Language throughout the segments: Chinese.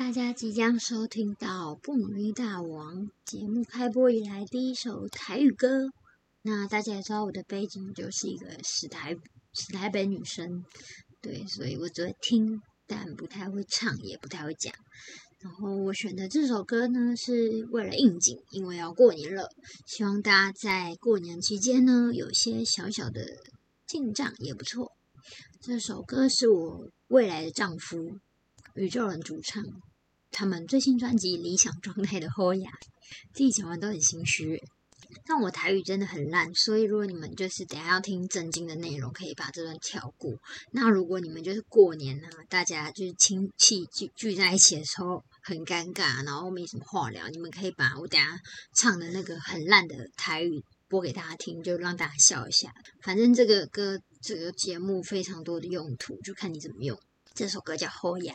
大家即将收听到《不努力大王》节目开播以来第一首台语歌。那大家也知道我的背景就是一个死台死台北女生，对，所以我只会听，但不太会唱，也不太会讲。然后我选的这首歌呢，是为了应景，因为要过年了，希望大家在过年期间呢，有些小小的进账也不错。这首歌是我未来的丈夫宇宙人主唱，他们最新专辑《理想状态》的后牙，自己讲完都很心虚。但我台语真的很烂，所以如果你们就是等下要听正经的内容，可以把这段跳过。那如果你们就是过年呢，大家就是亲戚聚聚在一起的时候很尴尬，然后没什么话聊，你们可以把我等下唱的那个很烂的台语播给大家听，就让大家笑一下。反正这个歌。这个节目非常多的用途，就看你怎么用。这首歌叫《好呀》。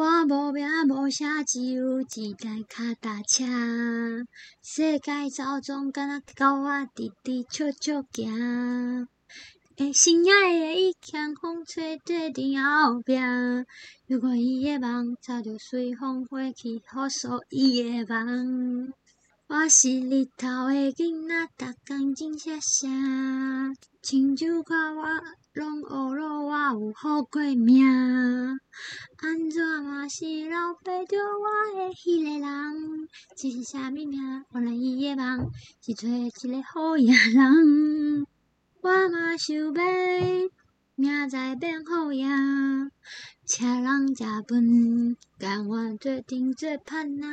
我无名无姓，只有一台脚踏车。世界走总敢若教我直直笑笑行。诶，心爱的伊，强风吹在伫后壁。如果伊的梦，早就随风飞去，好所伊的梦。我是日头的囡仔，逐工真写写。亲像看我拢学了，我有好过命。安怎嘛是老爸着我的迄个人？这是啥物命？原来伊的梦是找一个好野人。我嘛想要明仔变好野，请人食饭，甘愿做阵做伴仔。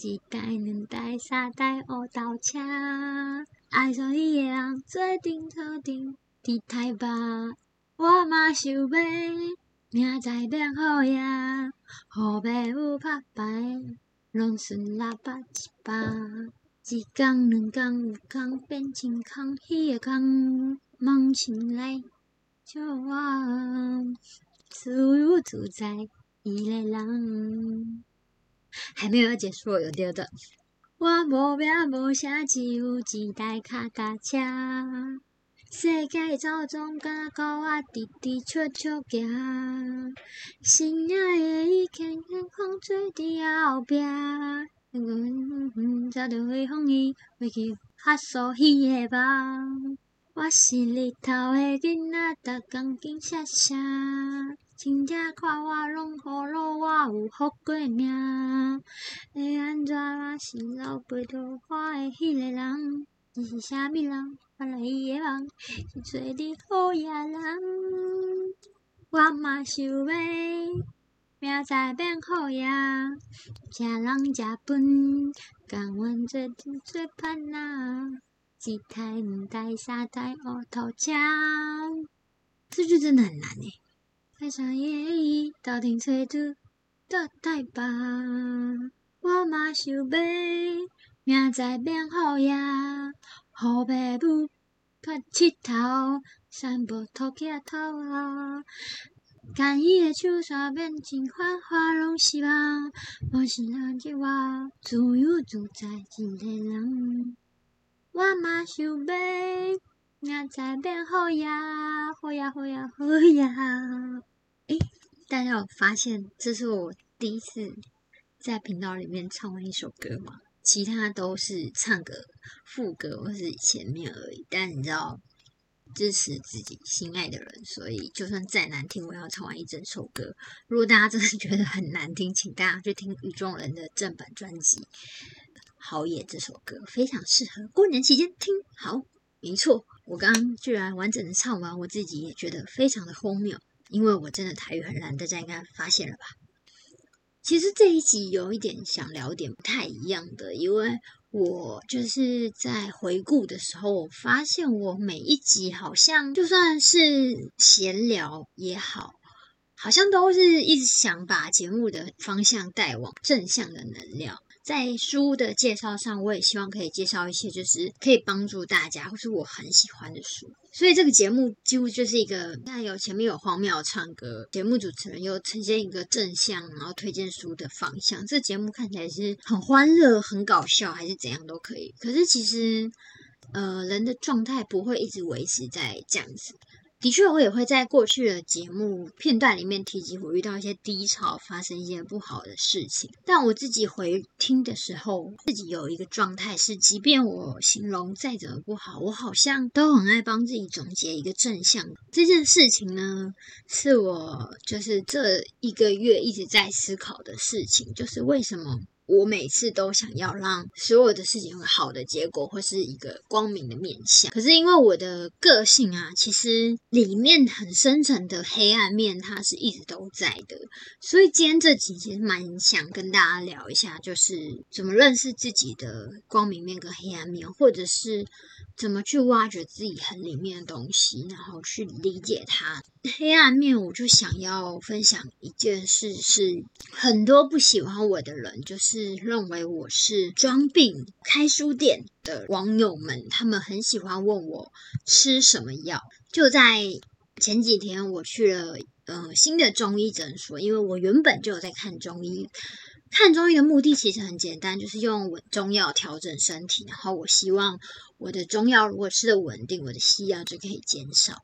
一代、两代、三代乌头车，爱上伊的人做阵做阵期待吧。我嘛想要明仔变好呀，互朋友拍牌，拢顺六百一百。一工两工有工变成空，迄个工梦醒来就我自由自在一个人。还没有要结束，有第二段。我无名无姓，只有一台脚踏车。世界走总敢教我直直笑笑行。心爱的伊，轻轻风吹伫后壁。早就会放伊飞去哈索伊的梦。我是日头的囡仔，逐工紧写写。亲戚看我拢好了，我有福过命。会安怎嘛是老爸着我的迄个人？伊是啥物人？原来伊的梦是做你好野人。我嘛想要明仔变好野，请人食饭，甘愿做做伴仔。一台、两台、三台乌头车，这句真的很难诶。爱上夜雨，斗阵吹出倒台北。我嘛想要明仔变好夜，好爸母出佚佗，散步托徛头啊。干伊的手刷变成花，花拢失望，无是人叫我自由自在一个人。我嘛想要明仔变好呀，好呀好呀好呀！诶，大家有发现这是我第一次在频道里面唱完一首歌吗？其他都是唱个副歌或是前面而已。但你知道，支持自己心爱的人，所以就算再难听，我要唱完一整首歌。如果大家真的觉得很难听，请大家去听宇宙人的正版专辑《好野》这首歌，非常适合过年期间听。好，没错，我刚刚居然完整的唱完，我自己也觉得非常的荒谬。因为我真的台语很烂，大家应该发现了吧？其实这一集有一点想聊点不太一样的，因为我就是在回顾的时候，我发现我每一集好像就算是闲聊也好，好像都是一直想把节目的方向带往正向的能量。在书的介绍上，我也希望可以介绍一些就是可以帮助大家或是我很喜欢的书。所以这个节目几乎就是一个，那有前面有荒谬唱歌，节目主持人又呈现一个正向，然后推荐书的方向。这节目看起来是很欢乐、很搞笑，还是怎样都可以。可是其实，呃，人的状态不会一直维持在这样子。的确，我也会在过去的节目片段里面提及我遇到一些低潮，发生一些不好的事情。但我自己回听的时候，自己有一个状态是，即便我形容再怎么不好，我好像都很爱帮自己总结一个正向。这件事情呢，是我就是这一个月一直在思考的事情，就是为什么。我每次都想要让所有的事情有好的结果，或是一个光明的面相。可是因为我的个性啊，其实里面很深层的黑暗面，它是一直都在的。所以今天这集其实蛮想跟大家聊一下，就是怎么认识自己的光明面跟黑暗面，或者是。怎么去挖掘自己很里面的东西，然后去理解它黑暗面？我就想要分享一件事，是很多不喜欢我的人，就是是认为我是装病开书店的网友们，他们很喜欢问我吃什么药。就在前几天，我去了呃新的中医诊所，因为我原本就有在看中医。看中医的目的其实很简单，就是用中药调整身体。然后我希望我的中药如果吃的稳定，我的西药就可以减少。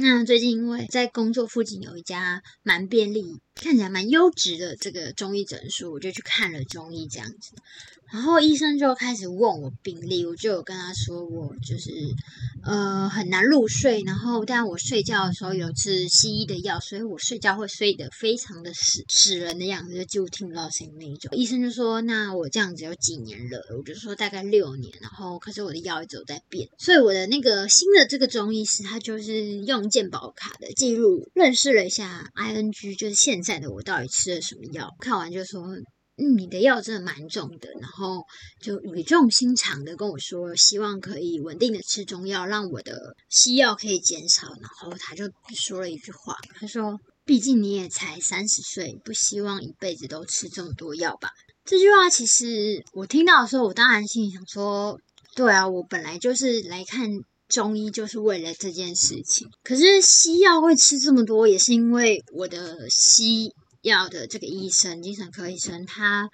那最近因为在工作附近有一家蛮便利、看起来蛮优质的这个中医诊所，我就去看了中医这样子。然后医生就开始问我病历，我就有跟他说我就是呃很难入睡，然后但我睡觉的时候有吃西医的药，所以我睡觉会睡得非常的死死人的样子，就几乎听不到声音那一种。医生就说：“那我这样子有几年了？”我就说大概六年，然后可是我的药一直有在变，所以我的那个新的这个中医师他就是用健保卡的记录认识了一下 ING，就是现在的我到底吃了什么药，看完就说。嗯，你的药真的蛮重的，然后就语重心长的跟我说，希望可以稳定的吃中药，让我的西药可以减少。然后他就说了一句话，他说：“毕竟你也才三十岁，不希望一辈子都吃这么多药吧？”这句话其实我听到的时候，我当然心里想说：“对啊，我本来就是来看中医，就是为了这件事情。可是西药会吃这么多，也是因为我的西。”药的这个医生，精神科医生，他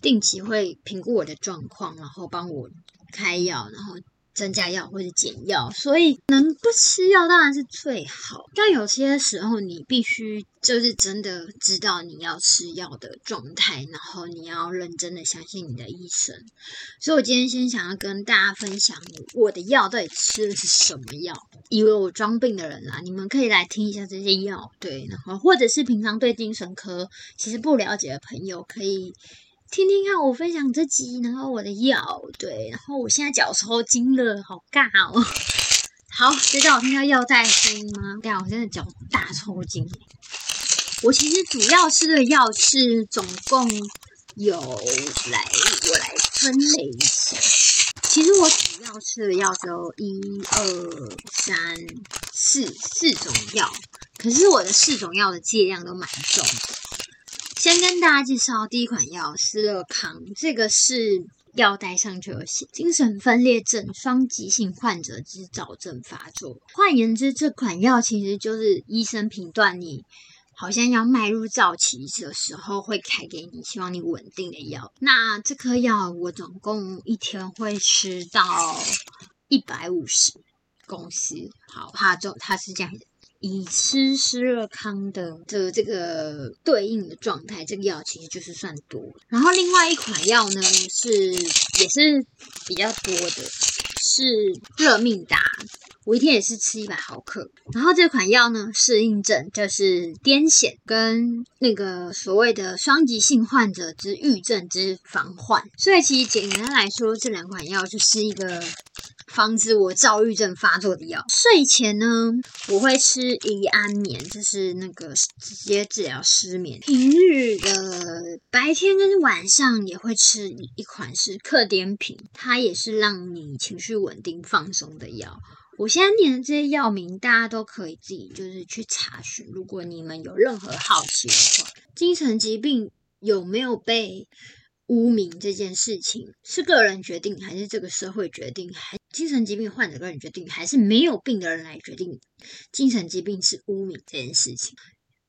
定期会评估我的状况，然后帮我开药，然后。增加药或者减药，所以能不吃药当然是最好。但有些时候你必须就是真的知道你要吃药的状态，然后你要认真的相信你的医生。所以我今天先想要跟大家分享我的药到底吃的是什么药。以为我装病的人啦，你们可以来听一下这些药，对，然后或者是平常对精神科其实不了解的朋友可以。听听看我分享这集，然后我的药，对，然后我现在脚抽筋了，好尬哦。好，知道我听到药袋声音吗？对啊，我现在脚大抽筋。我其实主要吃的药是总共有来，我来分类一下。其实我主要吃的药只有一二三四四种药，可是我的四种药的剂量都蛮重的。先跟大家介绍第一款药斯乐康，这个是药带上就有写精神分裂症双极性患者之早症发作。换言之，这款药其实就是医生评断你好像要迈入早期的时候会开给你，希望你稳定的药。那这颗药我总共一天会吃到一百五十公司。好，它就它是这样子。以吃湿热康的的这个对应的状态，这个药其实就是算多。然后另外一款药呢，是也是比较多的，是热命达，我一天也是吃一百毫克。然后这款药呢，适应症就是癫痫跟那个所谓的双极性患者之郁症之防患。所以其实简单来说，这两款药就是一个。防止我躁郁症发作的药。睡前呢，我会吃一安眠，就是那个直接治疗失眠。平日的白天跟晚上也会吃一款是克颠平，它也是让你情绪稳定放松的药。我现在念的这些药名，大家都可以自己就是去查询。如果你们有任何好奇的话，精神疾病有没有被？污名这件事情是个人决定，还是这个社会决定？还精神疾病患者个人决定，还是没有病的人来决定？精神疾病是污名这件事情，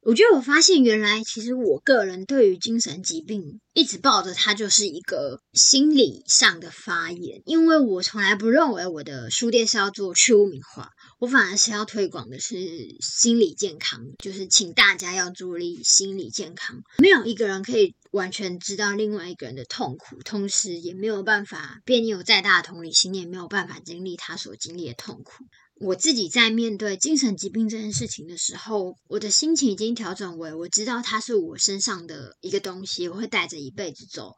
我觉得我发现原来其实我个人对于精神疾病一直抱着它就是一个心理上的发言，因为我从来不认为我的书店是要做去污名化。我反而是要推广的是心理健康，就是请大家要注意心理健康。没有一个人可以完全知道另外一个人的痛苦，同时也没有办法，便你有再大的同理心，你也没有办法经历他所经历的痛苦。我自己在面对精神疾病这件事情的时候，我的心情已经调整为，我知道它是我身上的一个东西，我会带着一辈子走。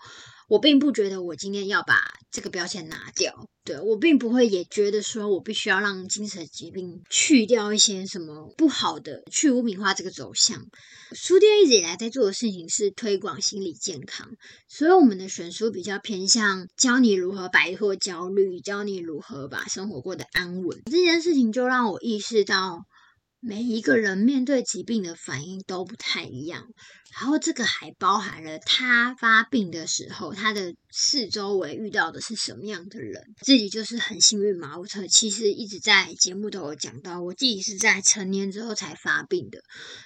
我并不觉得我今天要把这个标签拿掉，对我并不会也觉得说我必须要让精神疾病去掉一些什么不好的，去污名化这个走向。书店一直以来在做的事情是推广心理健康，所以我们的选书比较偏向教你如何摆脱焦虑，教你如何把生活过得安稳。这件事情就让我意识到。每一个人面对疾病的反应都不太一样，然后这个还包含了他发病的时候，他的四周围遇到的是什么样的人。自己就是很幸运嘛，我其实一直在节目都有讲到，我自己是在成年之后才发病的，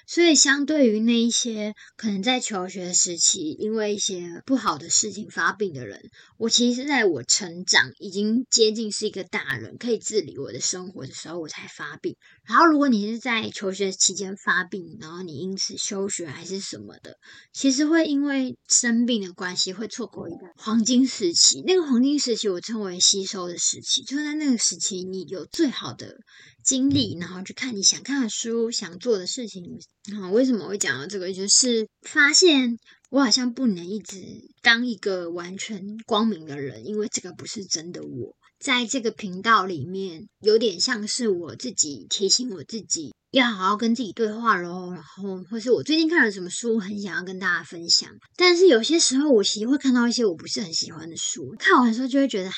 所以相对于那一些可能在求学时期因为一些不好的事情发病的人，我其实在我成长已经接近是一个大人，可以自理我的生活的时候，我才发病。然后如果你是在在求学期间发病，然后你因此休学还是什么的，其实会因为生病的关系会错过一个黄金时期。那个黄金时期我称为吸收的时期，就是在那个时期你有最好的精力，然后去看你想看的书、想做的事情。然后为什么会讲到这个？就是发现我好像不能一直当一个完全光明的人，因为这个不是真的我。在这个频道里面，有点像是我自己提醒我自己。要好好跟自己对话喽，然后或是我最近看了什么书，很想要跟大家分享。但是有些时候，我其实会看到一些我不是很喜欢的书，看完之后就会觉得，哈，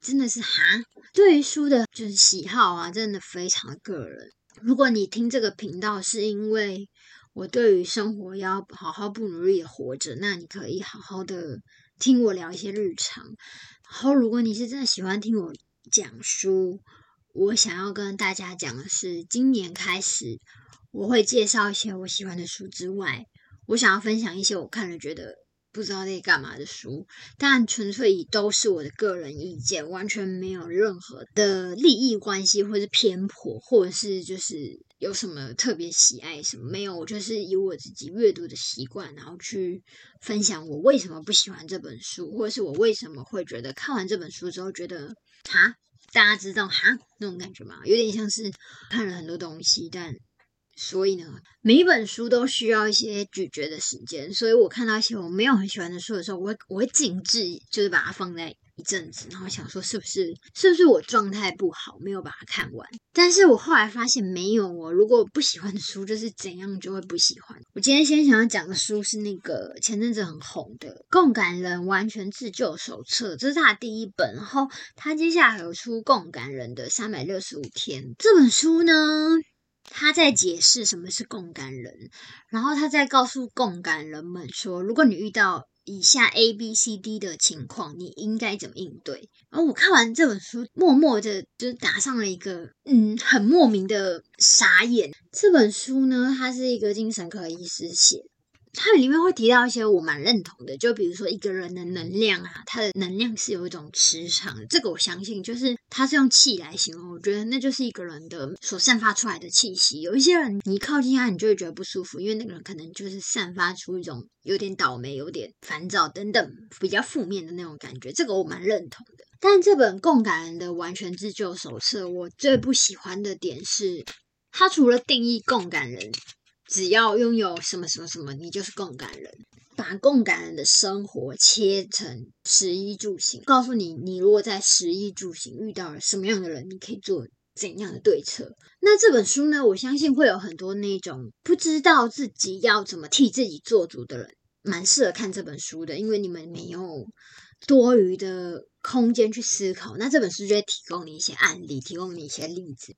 真的是哈。对于书的就是喜好啊，真的非常的个人。如果你听这个频道是因为我对于生活要好好不努力的活着，那你可以好好的听我聊一些日常。然后，如果你是真的喜欢听我讲书。我想要跟大家讲的是，今年开始我会介绍一些我喜欢的书之外，我想要分享一些我看了觉得不知道在干嘛的书，但纯粹以都是我的个人意见，完全没有任何的利益关系，或是偏颇，或者是就是有什么特别喜爱什么没有，我就是以我自己阅读的习惯，然后去分享我为什么不喜欢这本书，或者是我为什么会觉得看完这本书之后觉得哈。大家知道哈那种感觉吗？有点像是看了很多东西，但所以呢，每一本书都需要一些咀嚼的时间。所以我看到一些我没有很喜欢的书的时候，我会我会静置，就是把它放在。一阵子，然后想说是不是是不是我状态不好，没有把它看完。但是我后来发现没有哦。如果不喜欢的书，就是怎样就会不喜欢。我今天先想要讲的书是那个前阵子很红的《共感人完全自救手册》，这是他第一本。然后他接下来有出《共感人的三百六十五天》这本书呢，他在解释什么是共感人，然后他在告诉共感人们说，如果你遇到。以下 A、B、C、D 的情况，你应该怎么应对？然后我看完这本书，默默的就打上了一个嗯，很莫名的傻眼。这本书呢，它是一个精神科医师写。它里面会提到一些我蛮认同的，就比如说一个人的能量啊，他的能量是有一种磁场，这个我相信，就是他是用气来形容，我觉得那就是一个人的所散发出来的气息。有一些人你靠近他，你就会觉得不舒服，因为那个人可能就是散发出一种有点倒霉、有点烦躁等等比较负面的那种感觉，这个我蛮认同的。但这本共感人的完全自救手册，我最不喜欢的点是，它除了定义共感人。只要拥有什么什么什么，你就是共感人。把共感人的生活切成食衣住行，告诉你，你如果在食衣住行遇到了什么样的人，你可以做怎样的对策。那这本书呢？我相信会有很多那种不知道自己要怎么替自己做主的人，蛮适合看这本书的，因为你们没有多余的空间去思考。那这本书就会提供你一些案例，提供你一些例子。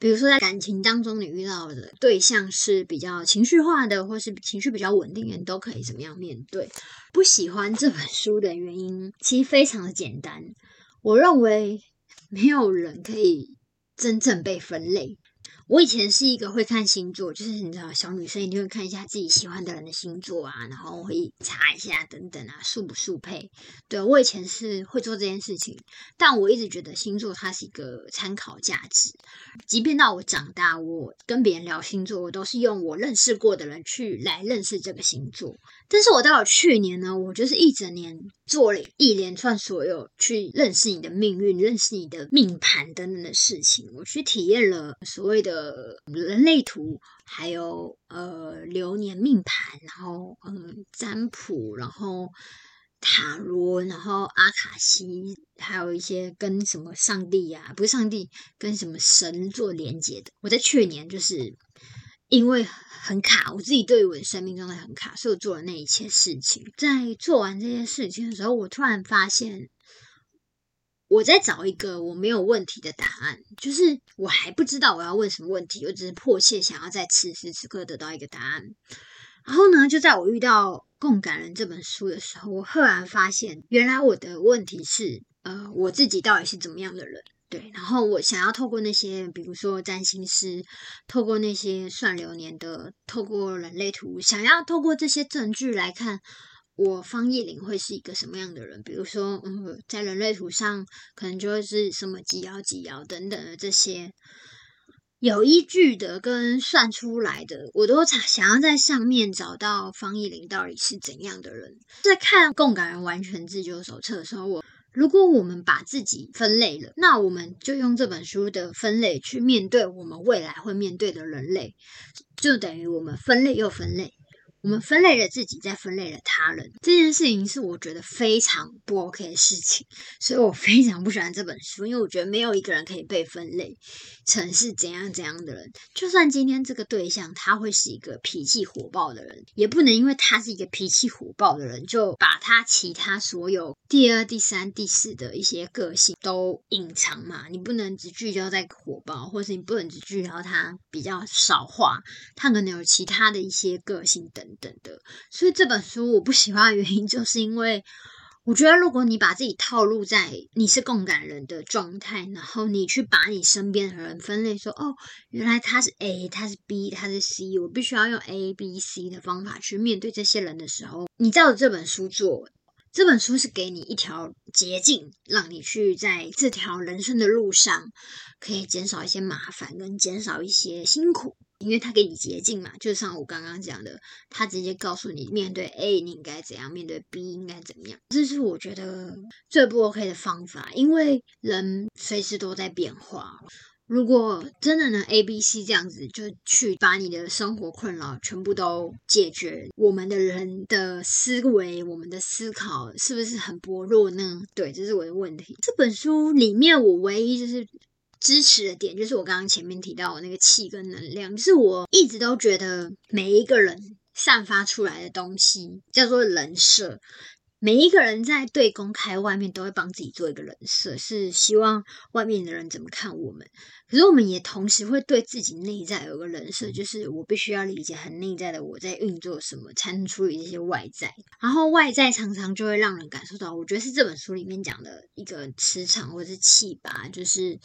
比如说，在感情当中，你遇到的对象是比较情绪化的，或是情绪比较稳定的，你都可以怎么样面对？不喜欢这本书的原因，其实非常的简单。我认为没有人可以真正被分类。我以前是一个会看星座，就是你知道，小女生一定会看一下自己喜欢的人的星座啊，然后会查一下等等啊，速不速配。对我以前是会做这件事情，但我一直觉得星座它是一个参考价值。即便到我长大，我跟别人聊星座，我都是用我认识过的人去来认识这个星座。但是我到了去年呢，我就是一整年做了一连串所有去认识你的命运、认识你的命盘等等的事情，我去体验了所谓的。人类图，还有呃流年命盘，然后嗯占卜，然后塔罗，然后阿卡西，还有一些跟什么上帝呀，不是上帝，跟什么神做连接的。我在去年就是因为很卡，我自己对于我的生命状态很卡，所以我做了那一切事情。在做完这些事情的时候，我突然发现。我在找一个我没有问题的答案，就是我还不知道我要问什么问题，我只是迫切想要在此时此刻得到一个答案。然后呢，就在我遇到《共感人》这本书的时候，我赫然发现，原来我的问题是，呃，我自己到底是怎么样的人？对，然后我想要透过那些，比如说占星师，透过那些算流年的，透过人类图，想要透过这些证据来看。我方叶林会是一个什么样的人？比如说，嗯，在人类图上，可能就会是什么几爻几爻等等的这些有依据的跟算出来的，我都想要在上面找到方叶林到底是怎样的人。在看《共感人完全自救手册》的时候，我如果我们把自己分类了，那我们就用这本书的分类去面对我们未来会面对的人类，就等于我们分类又分类。我们分类了自己，再分类了他人，这件事情是我觉得非常不 OK 的事情，所以我非常不喜欢这本书，因为我觉得没有一个人可以被分类成是怎样怎样的人。就算今天这个对象他会是一个脾气火爆的人，也不能因为他是一个脾气火爆的人，就把他其他所有第二、第三、第四的一些个性都隐藏嘛。你不能只聚焦在火爆，或是你不能只聚焦他比较少话，他可能有其他的一些个性等。等的，所以这本书我不喜欢的原因，就是因为我觉得，如果你把自己套路在你是共感人的状态，然后你去把你身边的人分类，说哦，原来他是 A，他是 B，他是 C，我必须要用 A、B、C 的方法去面对这些人的时候，你照着这本书做，这本书是给你一条捷径，让你去在这条人生的路上可以减少一些麻烦，跟减少一些辛苦。因为他给你捷径嘛，就像我刚刚讲的，他直接告诉你面对 A 你应该怎样，面对 B 应该怎么样。这是我觉得最不 OK 的方法，因为人随时都在变化。如果真的能 A、B、C 这样子，就去把你的生活困扰全部都解决，我们的人的思维、我们的思考是不是很薄弱呢？对，这是我的问题。这本书里面，我唯一就是。支持的点就是我刚刚前面提到的那个气跟能量，就是我一直都觉得每一个人散发出来的东西叫做人设。每一个人在对公开外面都会帮自己做一个人设，是希望外面的人怎么看我们。可是我们也同时会对自己内在有个人设，就是我必须要理解很内在的我在运作什么，才能处理这些外在。然后外在常常就会让人感受到，我觉得是这本书里面讲的一个磁场或者是气吧，就是。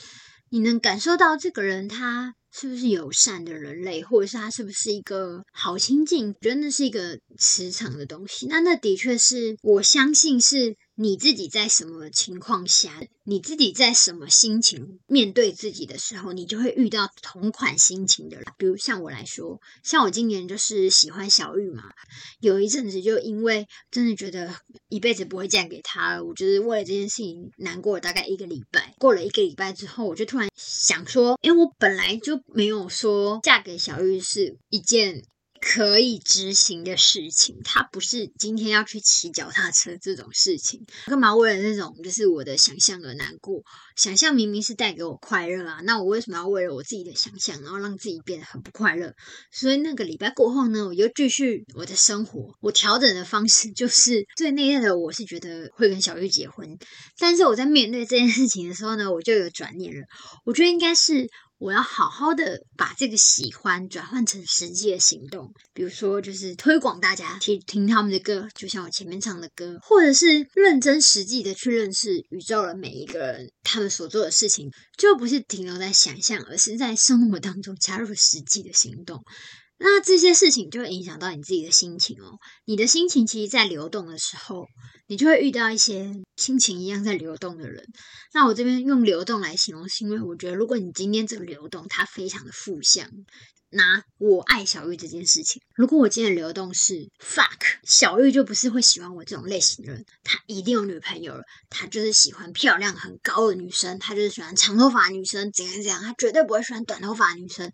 你能感受到这个人他是不是友善的人类，或者是他是不是一个好亲近？觉得那是一个磁场的东西。那那的确是我相信是。你自己在什么情况下，你自己在什么心情面对自己的时候，你就会遇到同款心情的人。比如像我来说，像我今年就是喜欢小玉嘛，有一阵子就因为真的觉得一辈子不会嫁给他了，我就是为了这件事情难过了大概一个礼拜。过了一个礼拜之后，我就突然想说，因为我本来就没有说嫁给小玉是一件。可以执行的事情，它不是今天要去骑脚踏车这种事情。干嘛为了那种就是我的想象而难过？想象明明是带给我快乐啊，那我为什么要为了我自己的想象，然后让自己变得很不快乐？所以那个礼拜过后呢，我就继续我的生活。我调整的方式就是最内在的，我是觉得会跟小玉结婚。但是我在面对这件事情的时候呢，我就有转念了。我觉得应该是。我要好好的把这个喜欢转换成实际的行动。比如说，就是推广大家听听他们的歌，就像我前面唱的歌，或者是认真实际的去认识宇宙的每一个人，他们所做的事情，就不是停留在想象，而是在生活当中加入实际的行动。那这些事情就会影响到你自己的心情哦。你的心情其实，在流动的时候，你就会遇到一些心情一样在流动的人。那我这边用流动来形容，是因为我觉得，如果你今天这个流动，它非常的负向。拿我爱小玉这件事情，如果我今天的流动是 fuck 小玉，就不是会喜欢我这种类型的人，他一定有女朋友了，他就是喜欢漂亮很高的女生，他就是喜欢长头发女生，怎样怎样，他绝对不会喜欢短头发女生。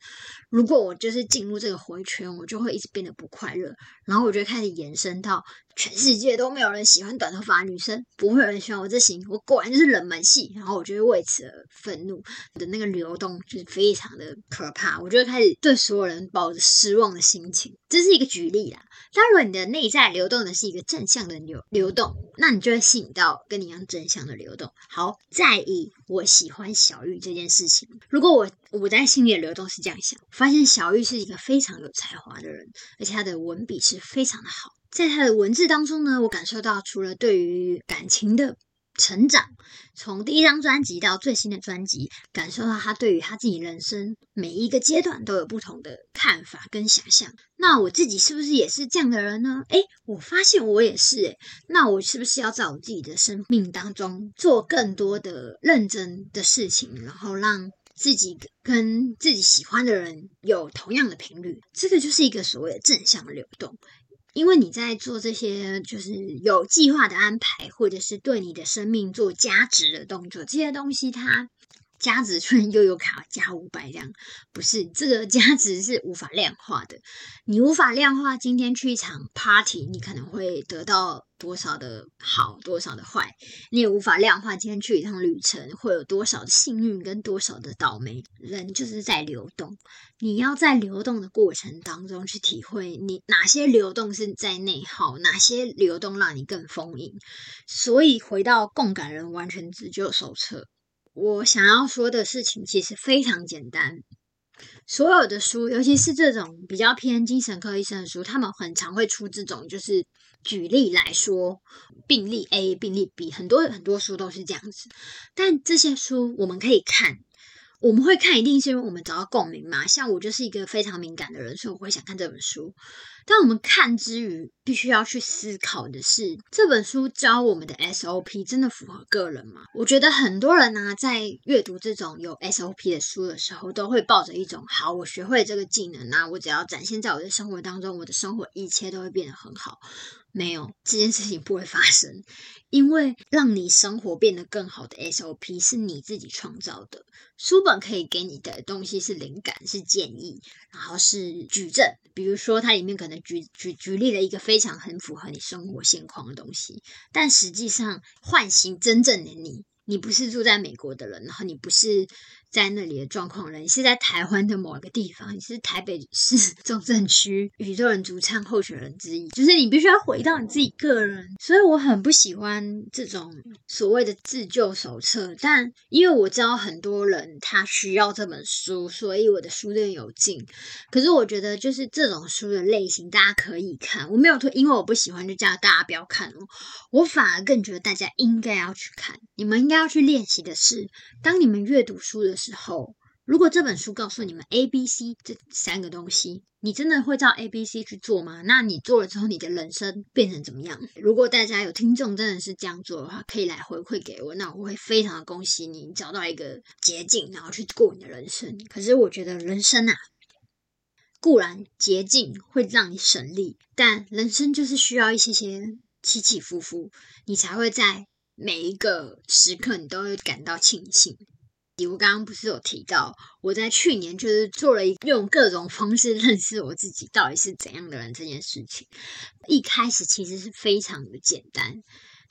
如果我就是进入这个回圈，我就会一直变得不快乐，然后我就开始延伸到。全世界都没有人喜欢短头发女生，不会有人喜欢我这型，我果然就是冷门系。然后我就会为此而愤怒的那个流动，就是非常的可怕。我就开始对所有人抱着失望的心情。这是一个举例啦。当然，你的内在流动的是一个正向的流流动，那你就会吸引到跟你一样正向的流动。好，在意我喜欢小玉这件事情。如果我我在心里的流动是这样想，发现小玉是一个非常有才华的人，而且她的文笔是非常的好。在他的文字当中呢，我感受到除了对于感情的成长，从第一张专辑到最新的专辑，感受到他对于他自己人生每一个阶段都有不同的看法跟想象。那我自己是不是也是这样的人呢？诶，我发现我也是诶，那我是不是要在我自己的生命当中做更多的认真的事情，然后让自己跟自己喜欢的人有同样的频率？这个就是一个所谓的正向流动。因为你在做这些就是有计划的安排，或者是对你的生命做加值的动作，这些东西它加值虽然又有卡加五百这样，不是这个加值是无法量化的，你无法量化今天去一场 party，你可能会得到。多少的好，多少的坏，你也无法量化。今天去一趟旅程，会有多少的幸运跟多少的倒霉。人就是在流动，你要在流动的过程当中去体会，你哪些流动是在内耗，哪些流动让你更丰盈。所以回到共感人完全自救手册，我想要说的事情其实非常简单。所有的书，尤其是这种比较偏精神科医生的书，他们很常会出这种，就是举例来说，病例 A、病例 B，很多很多书都是这样子。但这些书我们可以看。我们会看，一定是因为我们找到共鸣嘛？像我就是一个非常敏感的人，所以我会想看这本书。但我们看之余，必须要去思考的是，这本书教我们的 SOP 真的符合个人吗？我觉得很多人呢，在阅读这种有 SOP 的书的时候，都会抱着一种“好，我学会这个技能啊，我只要展现在我的生活当中，我的生活一切都会变得很好。”没有这件事情不会发生，因为让你生活变得更好的 SOP 是你自己创造的。书本可以给你的东西是灵感、是建议，然后是举证。比如说，它里面可能举举举例了一个非常很符合你生活现况的东西，但实际上唤醒真正的你。你不是住在美国的人，然后你不是在那里的状况人，你是在台湾的某一个地方，你是台北市 中正区宇宙人主唱候选人之一，就是你必须要回到你自己个人。所以我很不喜欢这种所谓的自救手册，但因为我知道很多人他需要这本书，所以我的书店有进。可是我觉得就是这种书的类型，大家可以看，我没有推，因为我不喜欢就叫大家不要看哦。我反而更觉得大家应该要去看，你们应该要去练习的是，当你们阅读书的时候，如果这本书告诉你们 A、B、C 这三个东西，你真的会照 A、B、C 去做吗？那你做了之后，你的人生变成怎么样？如果大家有听众真的是这样做的话，可以来回馈给我，那我会非常的恭喜你找到一个捷径，然后去过你的人生。可是我觉得人生啊，固然捷径会让你省力，但人生就是需要一些些。起起伏伏，你才会在每一个时刻，你都会感到庆幸。我刚刚不是有提到，我在去年就是做了一用各种方式认识我自己到底是怎样的人这件事情。一开始其实是非常的简单，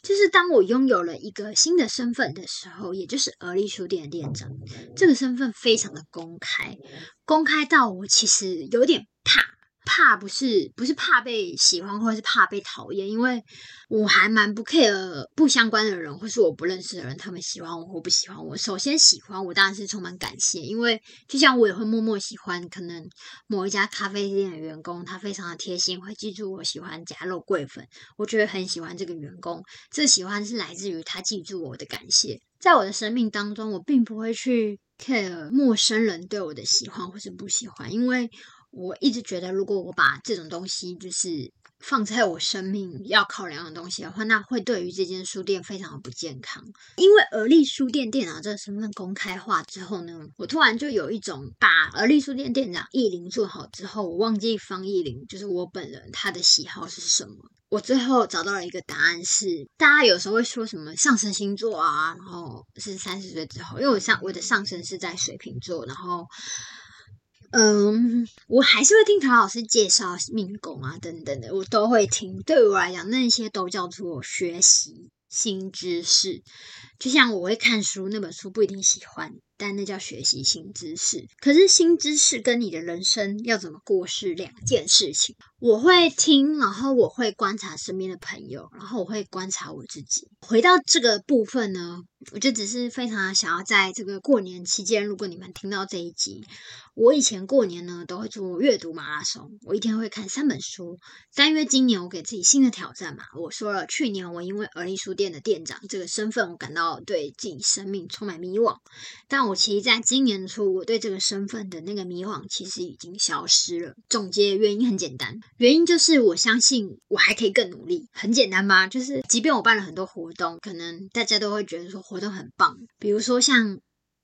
就是当我拥有了一个新的身份的时候，也就是而立书店的店长，这个身份非常的公开，公开到我其实有点怕。怕不是不是怕被喜欢，或者是怕被讨厌，因为我还蛮不 care 不相关的人，或是我不认识的人，他们喜欢我或不喜欢我。首先喜欢我当然是充满感谢，因为就像我也会默默喜欢可能某一家咖啡店的员工，他非常的贴心，会记住我喜欢加肉桂粉，我觉得很喜欢这个员工。这喜欢是来自于他记住我的感谢。在我的生命当中，我并不会去 care 陌生人对我的喜欢或是不喜欢，因为我一直觉得，如果我把这种东西就是放在我生命要考量的东西的话，那会对于这间书店非常的不健康。因为而立书店店长这个身份公开化之后呢，我突然就有一种把而立书店店长意林做好之后，我忘记方意林就是我本人他的喜好是什么。我最后找到了一个答案，是大家有时候会说什么上升星座啊，然后是三十岁之后，因为我上我的上升是在水瓶座，然后，嗯，我还是会听陶老师介绍民工啊等等的，我都会听。对我来讲，那些都叫做学习新知识，就像我会看书，那本书不一定喜欢。但那叫学习新知识，可是新知识跟你的人生要怎么过是两件事情。我会听，然后我会观察身边的朋友，然后我会观察我自己。回到这个部分呢，我就只是非常想要在这个过年期间，如果你们听到这一集，我以前过年呢都会做阅读马拉松，我一天会看三本书。但因为今年我给自己新的挑战嘛，我说了，去年我因为而立书店的店长这个身份，我感到对自己生命充满迷惘，但我其实在今年初，我对这个身份的那个迷惘其实已经消失了。总结原因很简单，原因就是我相信我还可以更努力。很简单吧？就是即便我办了很多活动，可能大家都会觉得说活动很棒，比如说像。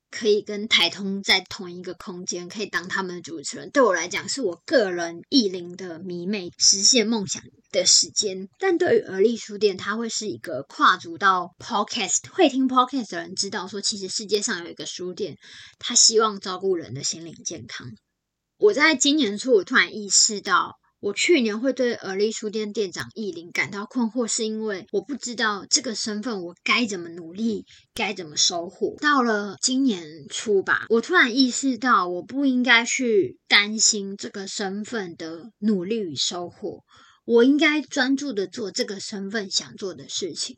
可以跟台通在同一个空间，可以当他们的主持人，对我来讲是我个人意林的迷妹，实现梦想的时间。但对于而立书店，它会是一个跨足到 podcast，会听 podcast 的人知道说，其实世界上有一个书店，他希望照顾人的心灵健康。我在今年初，我突然意识到。我去年会对而立书店店长意林感到困惑，是因为我不知道这个身份我该怎么努力，该怎么收获。到了今年初吧，我突然意识到，我不应该去担心这个身份的努力与收获，我应该专注的做这个身份想做的事情。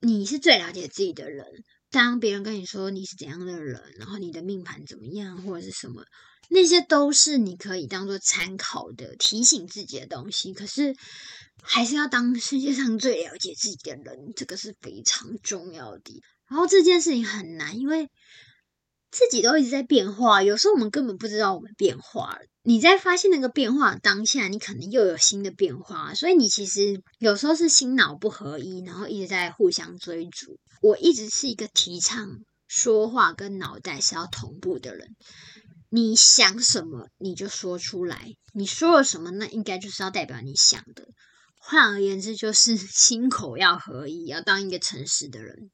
你是最了解自己的人，当别人跟你说你是怎样的人，然后你的命盘怎么样，或者是什么。那些都是你可以当做参考的、提醒自己的东西，可是还是要当世界上最了解自己的人，这个是非常重要的。然后这件事情很难，因为自己都一直在变化，有时候我们根本不知道我们变化了。你在发现那个变化当下，你可能又有新的变化，所以你其实有时候是心脑不合一，然后一直在互相追逐。我一直是一个提倡说话跟脑袋是要同步的人。你想什么你就说出来，你说了什么，那应该就是要代表你想的。换而言之，就是 心口要合一，要当一个诚实的人，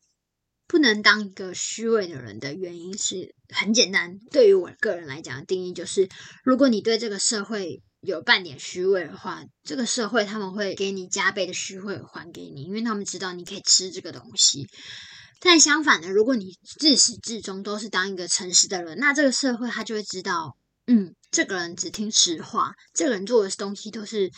不能当一个虚伪的人的原因是很简单。对于我个人来讲的，定义就是，如果你对这个社会有半点虚伪的话，这个社会他们会给你加倍的虚伪还给你，因为他们知道你可以吃这个东西。但相反的，如果你自始至终都是当一个诚实的人，那这个社会他就会知道，嗯，这个人只听实话，这个人做的东西都是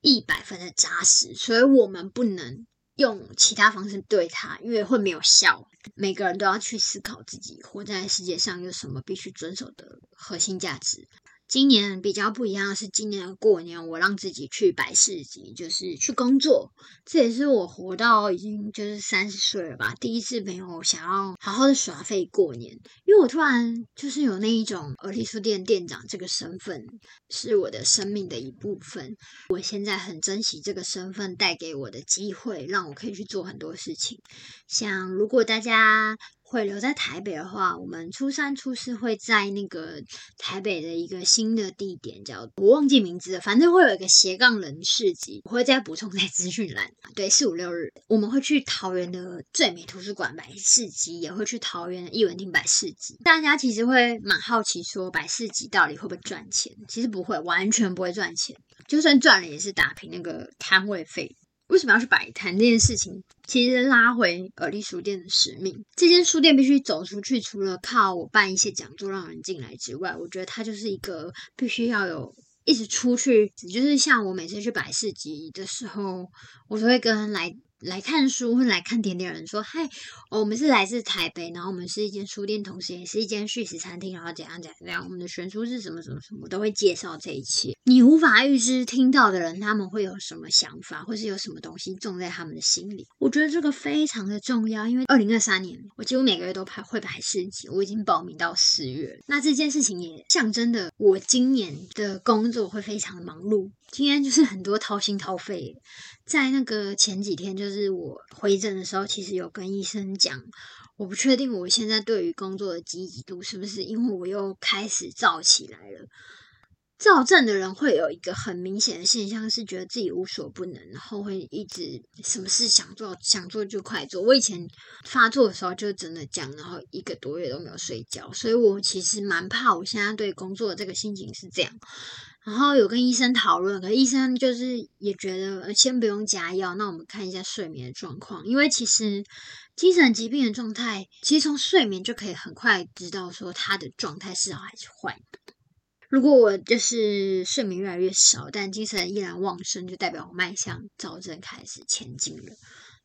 一百分的扎实，所以我们不能用其他方式对他，因为会没有效。每个人都要去思考自己活在世界上有什么必须遵守的核心价值。今年比较不一样的是，今年的过年我让自己去百事集，就是去工作。这也是我活到已经就是三十岁了吧，第一次没有想要好好的耍废过年。因为我突然就是有那一种儿童书店店长这个身份，是我的生命的一部分。我现在很珍惜这个身份带给我的机会，让我可以去做很多事情。像如果大家。会留在台北的话，我们初三、初四会在那个台北的一个新的地点，叫我忘记名字了，反正会有一个斜杠人市集，我会再补充在资讯栏。对，四五六日我们会去桃园的最美图书馆摆市集，也会去桃园的艺文厅摆市集。大家其实会蛮好奇，说摆市集到底会不会赚钱？其实不会，完全不会赚钱，就算赚了也是打平那个摊位费。为什么要去摆摊这件事情？其实拉回耳力书店的使命，这间书店必须走出去。除了靠我办一些讲座让人进来之外，我觉得它就是一个必须要有一直出去，就是像我每次去百事集的时候，我都会跟来。来看书或来看甜点人说：“嗨，我们是来自台北，然后我们是一间书店，同时也是一间叙食餐厅，然后怎样怎样怎样，我们的选书是什么什么什么，都会介绍这一切。你无法预知听到的人他们会有什么想法，或是有什么东西种在他们的心里。我觉得这个非常的重要，因为二零二三年我几乎每个月都排会排市集，我已经报名到四月。那这件事情也象征的我今年的工作会非常的忙碌。今天就是很多掏心掏肺。”在那个前几天，就是我回诊的时候，其实有跟医生讲，我不确定我现在对于工作的积极度是不是因为我又开始躁起来了。躁症的人会有一个很明显的现象，是觉得自己无所不能，然后会一直什么事想做想做就快做。我以前发作的时候就真的讲，然后一个多月都没有睡觉，所以我其实蛮怕我现在对工作的这个心情是这样。然后有跟医生讨论，可医生就是也觉得先不用加药，那我们看一下睡眠的状况。因为其实精神疾病的状态，其实从睡眠就可以很快知道说他的状态是好还是坏。如果我就是睡眠越来越少，但精神依然旺盛，就代表我迈向躁症开始前进了。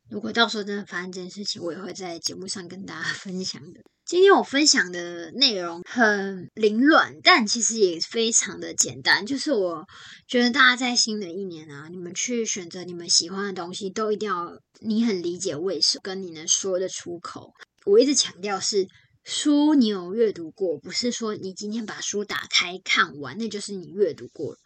如果到时候真的发生这件事情，我也会在节目上跟大家分享的。今天我分享的内容很凌乱，但其实也非常的简单。就是我觉得大家在新的一年啊，你们去选择你们喜欢的东西，都一定要你很理解为什么，跟你能说得出口。我一直强调是书你有阅读过，不是说你今天把书打开看完，那就是你阅读过了。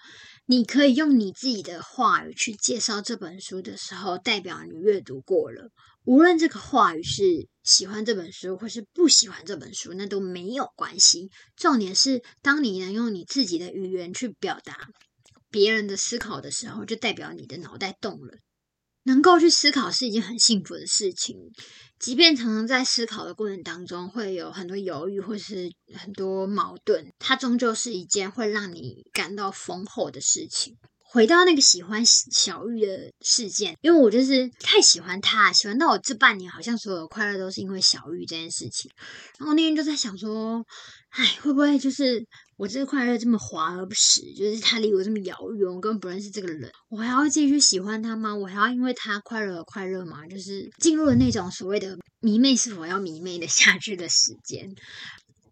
你可以用你自己的话语去介绍这本书的时候，代表你阅读过了。无论这个话语是喜欢这本书，或是不喜欢这本书，那都没有关系。重点是，当你能用你自己的语言去表达别人的思考的时候，就代表你的脑袋动了。能够去思考是一件很幸福的事情，即便常常在思考的过程当中会有很多犹豫或是很多矛盾，它终究是一件会让你感到丰厚的事情。回到那个喜欢小玉的事件，因为我就是太喜欢他，喜欢到我这半年好像所有的快乐都是因为小玉这件事情。然后那天就在想说，哎，会不会就是我这个快乐这么华而不实？就是他离我这么遥远，我根本不认识这个人，我还要继续喜欢他吗？我还要因为他快乐而快乐吗？就是进入了那种所谓的迷妹是否要迷妹的下去的时间。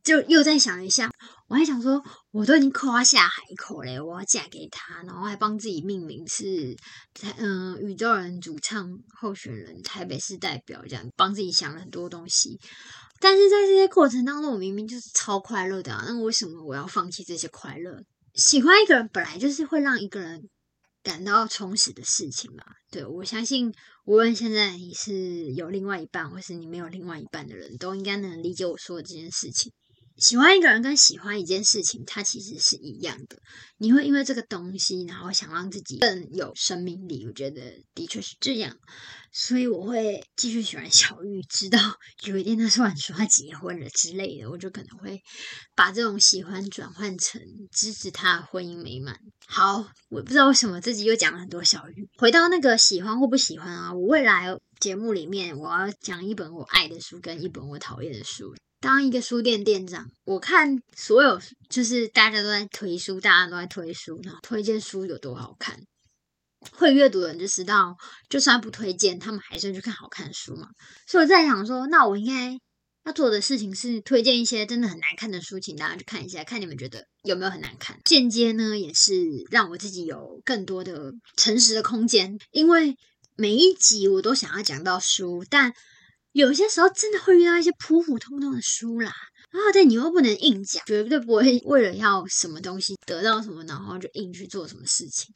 就又再想一下，我还想说，我都已经夸下海口嘞，我要嫁给他，然后还帮自己命名是嗯宇宙人主唱候选人，台北市代表这样，帮自己想了很多东西。但是在这些过程当中，我明明就是超快乐的啊，那为什么我要放弃这些快乐？喜欢一个人本来就是会让一个人感到充实的事情嘛。对我相信，无论现在你是有另外一半，或是你没有另外一半的人，都应该能理解我说的这件事情。喜欢一个人跟喜欢一件事情，它其实是一样的。你会因为这个东西，然后想让自己更有生命力。我觉得的确是这样，所以我会继续喜欢小玉，直到 有一天他突然说他结婚了之类的，我就可能会把这种喜欢转换成支持他婚姻美满。好，我不知道为什么自己又讲了很多小玉。回到那个喜欢或不喜欢啊，我未来节目里面我要讲一本我爱的书，跟一本我讨厌的书。当一个书店店长，我看所有就是大家都在推书，大家都在推书，然后推荐书有多好看。会阅读的人就知道，就算不推荐，他们还是去看好看的书嘛。所以我在想说，那我应该要做的事情是推荐一些真的很难看的书，请大家去看一下，看你们觉得有没有很难看。间接呢，也是让我自己有更多的诚实的空间，因为每一集我都想要讲到书，但。有些时候真的会遇到一些普普通通的书啦，然后但你又不能硬讲，绝对不会为了要什么东西得到什么，然后就硬去做什么事情。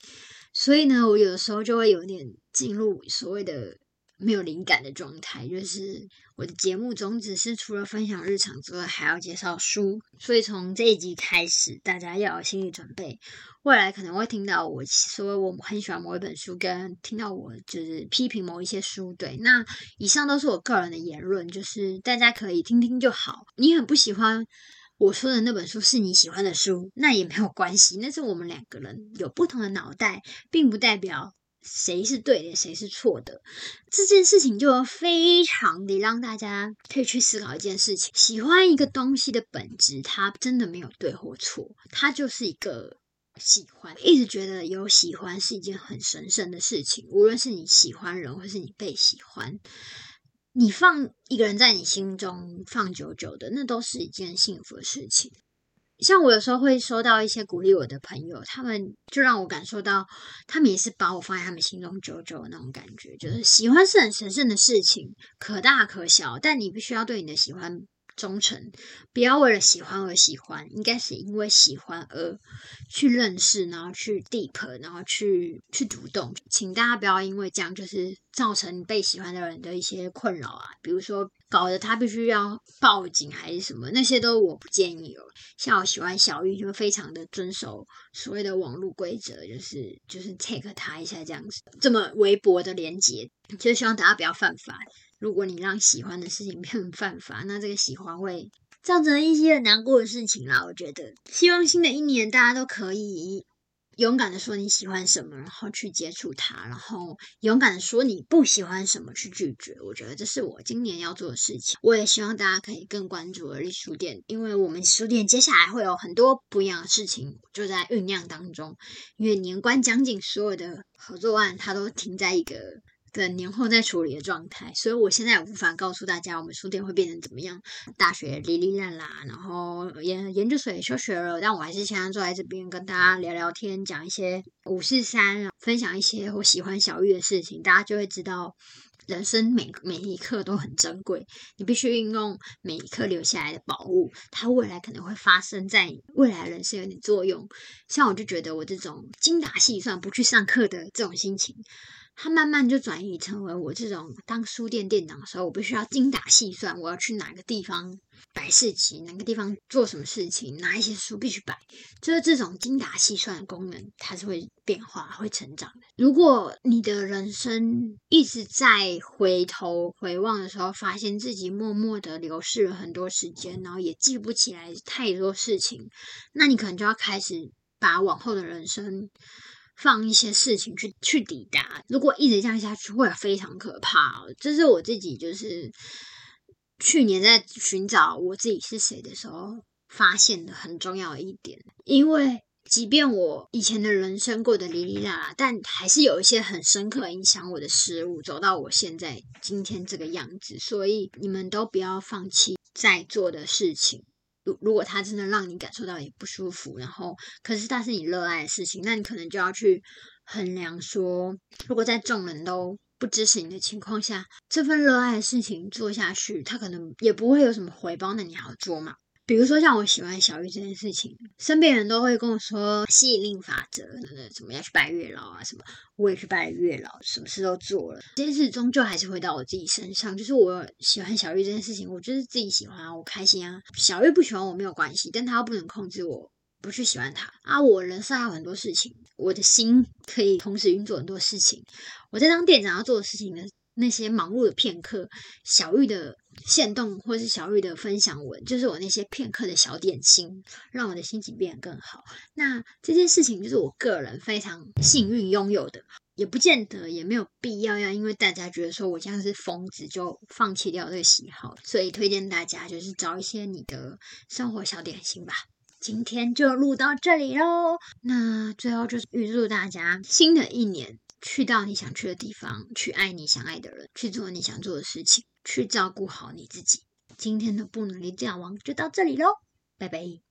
所以呢，我有的时候就会有点进入所谓的。没有灵感的状态，就是我的节目宗旨是除了分享日常之外，还要介绍书。所以从这一集开始，大家要有心理准备，未来可能会听到我说我很喜欢某一本书，跟听到我就是批评某一些书。对，那以上都是我个人的言论，就是大家可以听听就好。你很不喜欢我说的那本书是你喜欢的书，那也没有关系，那是我们两个人有不同的脑袋，并不代表。谁是对的，谁是错的？这件事情就非常的让大家可以去思考一件事情：喜欢一个东西的本质，它真的没有对或错，它就是一个喜欢，一直觉得有喜欢是一件很神圣的事情。无论是你喜欢人，或是你被喜欢，你放一个人在你心中放久久的，那都是一件幸福的事情。像我有时候会收到一些鼓励我的朋友，他们就让我感受到，他们也是把我放在他们心中久久的那种感觉。就是喜欢是很神圣的事情，可大可小，但你必须要对你的喜欢。忠诚，不要为了喜欢而喜欢，应该是因为喜欢而去认识，然后去 deep，然后去去主动。请大家不要因为这样就是造成被喜欢的人的一些困扰啊，比如说搞得他必须要报警还是什么，那些都我不建议哦。像我喜欢小玉，就非常的遵守所谓的网络规则，就是就是 take 他一下这样子，这么微薄的连接，就希望大家不要犯法。如果你让喜欢的事情变成犯法，那这个喜欢会造成一些很难过的事情啦。我觉得，希望新的一年大家都可以勇敢的说你喜欢什么，然后去接触它，然后勇敢的说你不喜欢什么，去拒绝。我觉得这是我今年要做的事情。我也希望大家可以更关注而立书店，因为我们书店接下来会有很多不一样的事情就在酝酿当中。因为年关将近，所有的合作案它都停在一个。等年后再处理的状态，所以我现在无法告诉大家我们书店会变成怎么样。大学离离烂啦，然后研研究所也休学了，但我还是现在坐在这边跟大家聊聊天，讲一些五四三，分享一些我喜欢小玉的事情，大家就会知道人生每每一刻都很珍贵，你必须运用每一刻留下来的宝物，它未来可能会发生在未来人生有点作用。像我就觉得我这种精打细算不去上课的这种心情。它慢慢就转移成为我这种当书店店长的时候，我必须要精打细算，我要去哪个地方摆市集，哪个地方做什么事情，哪一些书必须摆，就是这种精打细算的功能，它是会变化、会成长的。如果你的人生一直在回头回望的时候，发现自己默默的流逝了很多时间，然后也记不起来太多事情，那你可能就要开始把往后的人生。放一些事情去去抵达，如果一直这样下去，会非常可怕。这是我自己就是去年在寻找我自己是谁的时候发现的很重要的一点。因为即便我以前的人生过得哩哩啦啦，但还是有一些很深刻影响我的失误，走到我现在今天这个样子。所以你们都不要放弃在做的事情。如果他真的让你感受到也不舒服，然后可是他是你热爱的事情，那你可能就要去衡量说，如果在众人都不支持你的情况下，这份热爱的事情做下去，他可能也不会有什么回报，那你要做吗？比如说像我喜欢小玉这件事情，身边人都会跟我说吸引力法则，什么要去拜月老啊，什么我也去拜月老，什么事都做了，这件事终究还是回到我自己身上。就是我喜欢小玉这件事情，我就是自己喜欢啊，我开心啊。小玉不喜欢我没有关系，但他又不能控制我不去喜欢他啊。我人生还有很多事情，我的心可以同时运作很多事情。我在当店长要做的事情的？那些忙碌的片刻，小玉的线动或是小玉的分享文，就是我那些片刻的小点心，让我的心情变得更好。那这件事情就是我个人非常幸运拥有的，也不见得也没有必要要因为大家觉得说我这样是疯子就放弃掉这个喜好，所以推荐大家就是找一些你的生活小点心吧。今天就录到这里喽，那最后就是预祝大家新的一年。去到你想去的地方，去爱你想爱的人，去做你想做的事情，去照顾好你自己。今天的不努力这样王就到这里喽，拜拜。